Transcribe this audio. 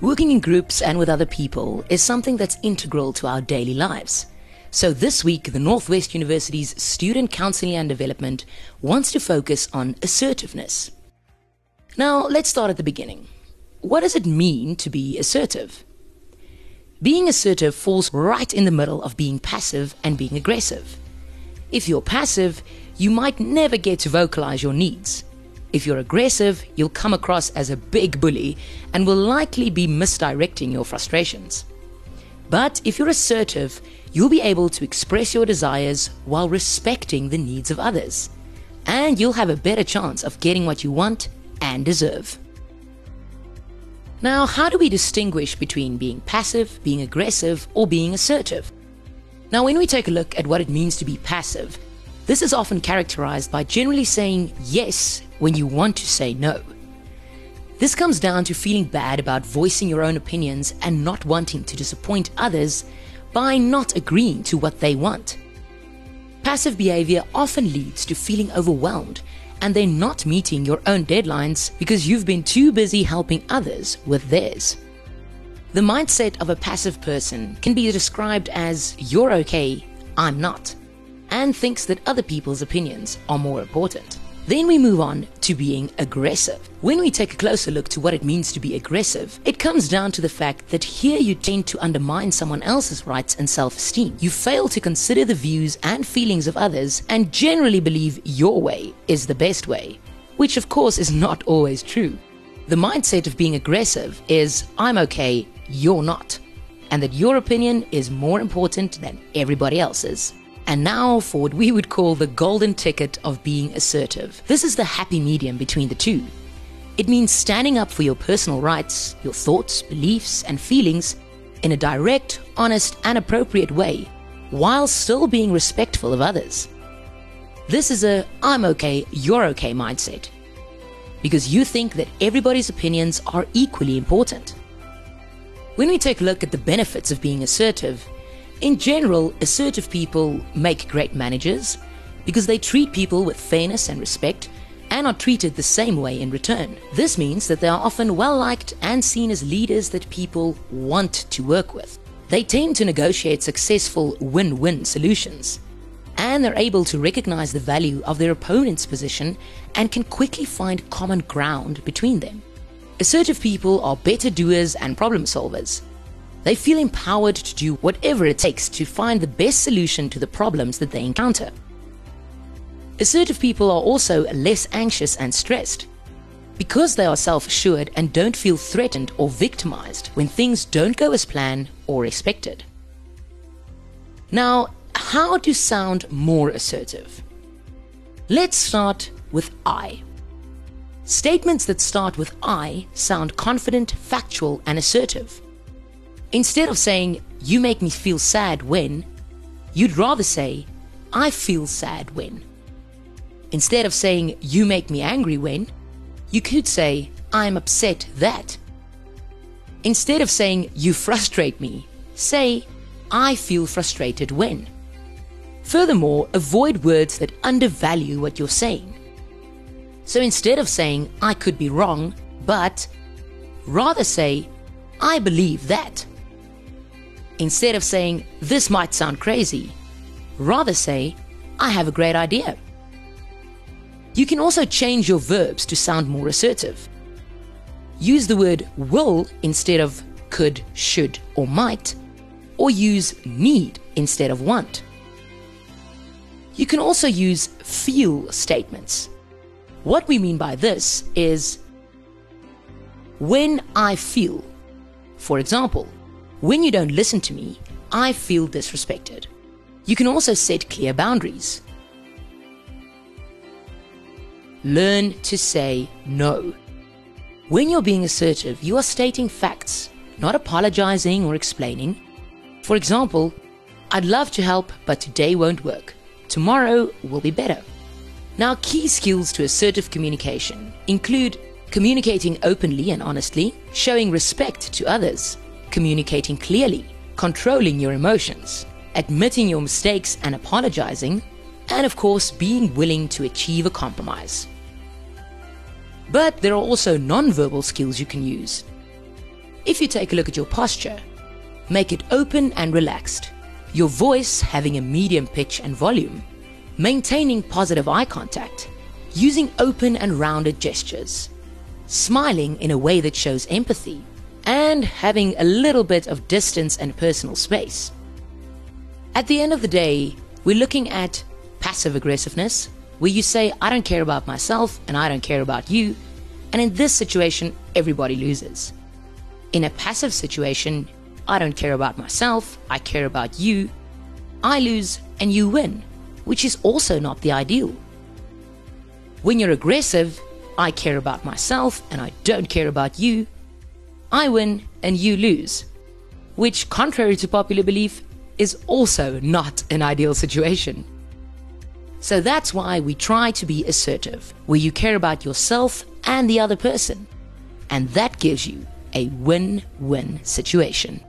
Working in groups and with other people is something that's integral to our daily lives. So this week, the Northwest University's Student Counseling and Development wants to focus on assertiveness. Now, let's start at the beginning. What does it mean to be assertive? Being assertive falls right in the middle of being passive and being aggressive. If you're passive, you might never get to vocalize your needs. If you're aggressive, you'll come across as a big bully and will likely be misdirecting your frustrations. But if you're assertive, you'll be able to express your desires while respecting the needs of others. And you'll have a better chance of getting what you want and deserve. Now, how do we distinguish between being passive, being aggressive, or being assertive? Now, when we take a look at what it means to be passive, this is often characterized by generally saying yes when you want to say no. This comes down to feeling bad about voicing your own opinions and not wanting to disappoint others by not agreeing to what they want. Passive behavior often leads to feeling overwhelmed and then not meeting your own deadlines because you've been too busy helping others with theirs. The mindset of a passive person can be described as you're okay, I'm not, and thinks that other people's opinions are more important. Then we move on to being aggressive. When we take a closer look to what it means to be aggressive, it comes down to the fact that here you tend to undermine someone else's rights and self esteem. You fail to consider the views and feelings of others and generally believe your way is the best way, which of course is not always true. The mindset of being aggressive is I'm okay, you're not, and that your opinion is more important than everybody else's. And now for what we would call the golden ticket of being assertive. This is the happy medium between the two. It means standing up for your personal rights, your thoughts, beliefs, and feelings in a direct, honest, and appropriate way, while still being respectful of others. This is a I'm okay, you're okay mindset. Because you think that everybody's opinions are equally important. When we take a look at the benefits of being assertive, in general, assertive people make great managers because they treat people with fairness and respect and are treated the same way in return. This means that they are often well liked and seen as leaders that people want to work with. They tend to negotiate successful win win solutions. And they're able to recognize the value of their opponent's position and can quickly find common ground between them. Assertive people are better doers and problem solvers, they feel empowered to do whatever it takes to find the best solution to the problems that they encounter. Assertive people are also less anxious and stressed because they are self assured and don't feel threatened or victimized when things don't go as planned or expected. Now, how to sound more assertive? Let's start with I. Statements that start with I sound confident, factual, and assertive. Instead of saying, you make me feel sad when, you'd rather say, I feel sad when. Instead of saying, you make me angry when, you could say, I'm upset that. Instead of saying, you frustrate me, say, I feel frustrated when. Furthermore, avoid words that undervalue what you're saying. So instead of saying, I could be wrong, but, rather say, I believe that. Instead of saying, this might sound crazy, rather say, I have a great idea. You can also change your verbs to sound more assertive. Use the word will instead of could, should, or might, or use need instead of want. You can also use feel statements. What we mean by this is when I feel. For example, when you don't listen to me, I feel disrespected. You can also set clear boundaries. Learn to say no. When you're being assertive, you are stating facts, not apologizing or explaining. For example, I'd love to help, but today won't work. Tomorrow will be better. Now, key skills to assertive communication include communicating openly and honestly, showing respect to others, communicating clearly, controlling your emotions, admitting your mistakes and apologizing, and of course, being willing to achieve a compromise. But there are also non-verbal skills you can use. If you take a look at your posture, make it open and relaxed, your voice having a medium pitch and volume, maintaining positive eye contact, using open and rounded gestures, smiling in a way that shows empathy, and having a little bit of distance and personal space. At the end of the day, we're looking at passive aggressiveness, where you say, I don't care about myself and I don't care about you, and in this situation, everybody loses. In a passive situation, I don't care about myself, I care about you, I lose and you win, which is also not the ideal. When you're aggressive, I care about myself and I don't care about you, I win and you lose, which, contrary to popular belief, is also not an ideal situation. So that's why we try to be assertive, where you care about yourself and the other person. And that gives you a win win situation.